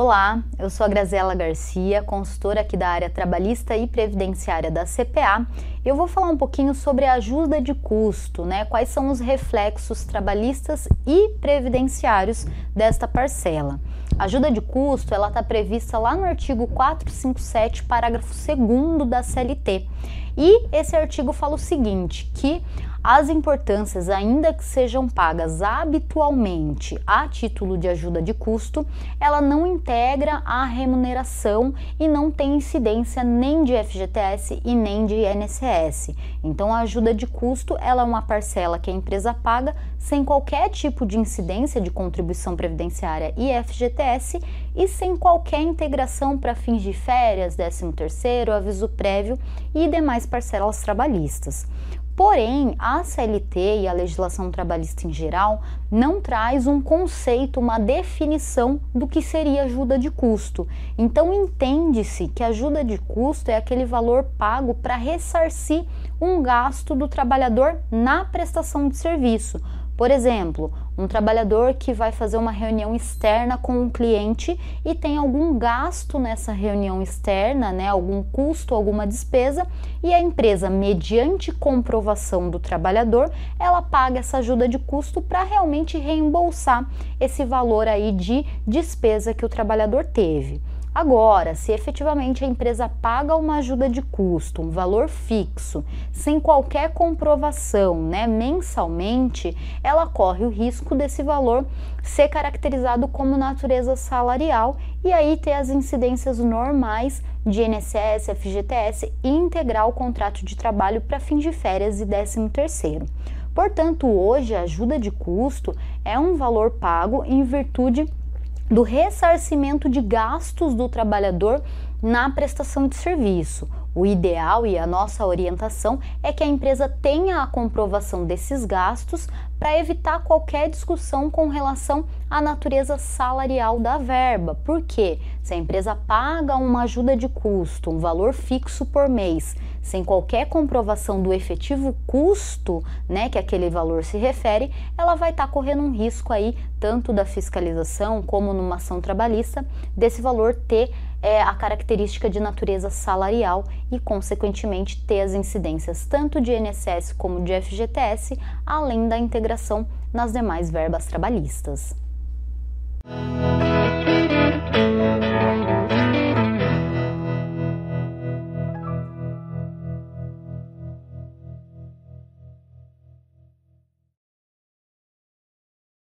Olá, eu sou a Graziela Garcia, consultora aqui da área trabalhista e previdenciária da CPA. Eu vou falar um pouquinho sobre a ajuda de custo, né? Quais são os reflexos trabalhistas e previdenciários desta parcela. A ajuda de custo, ela está prevista lá no artigo 457, parágrafo 2 da CLT. E esse artigo fala o seguinte, que as importâncias, ainda que sejam pagas habitualmente a título de ajuda de custo, ela não integra a remuneração e não tem incidência nem de FGTS e nem de INSS. Então, a ajuda de custo ela é uma parcela que a empresa paga sem qualquer tipo de incidência de contribuição previdenciária e FGTS e sem qualquer integração para fins de férias, 13 terceiro, aviso prévio e demais parcelas trabalhistas. Porém, a CLT e a legislação trabalhista em geral não traz um conceito, uma definição do que seria ajuda de custo. Então entende-se que ajuda de custo é aquele valor pago para ressarcir um gasto do trabalhador na prestação de serviço por exemplo, um trabalhador que vai fazer uma reunião externa com um cliente e tem algum gasto nessa reunião externa, né, algum custo, alguma despesa, e a empresa, mediante comprovação do trabalhador, ela paga essa ajuda de custo para realmente reembolsar esse valor aí de despesa que o trabalhador teve. Agora, se efetivamente a empresa paga uma ajuda de custo, um valor fixo, sem qualquer comprovação, né, mensalmente, ela corre o risco desse valor ser caracterizado como natureza salarial e aí ter as incidências normais de INSS, FGTS e integrar o contrato de trabalho para fim de férias e 13 terceiro. Portanto, hoje a ajuda de custo é um valor pago em virtude do ressarcimento de gastos do trabalhador na prestação de serviço. O ideal e a nossa orientação é que a empresa tenha a comprovação desses gastos para evitar qualquer discussão com relação à natureza salarial da verba. Porque se a empresa paga uma ajuda de custo, um valor fixo por mês, sem qualquer comprovação do efetivo custo, né, que aquele valor se refere, ela vai estar tá correndo um risco aí, tanto da fiscalização como numa ação trabalhista, desse valor ter é a característica de natureza salarial e, consequentemente, ter as incidências tanto de INSS como de FGTS, além da integração nas demais verbas trabalhistas.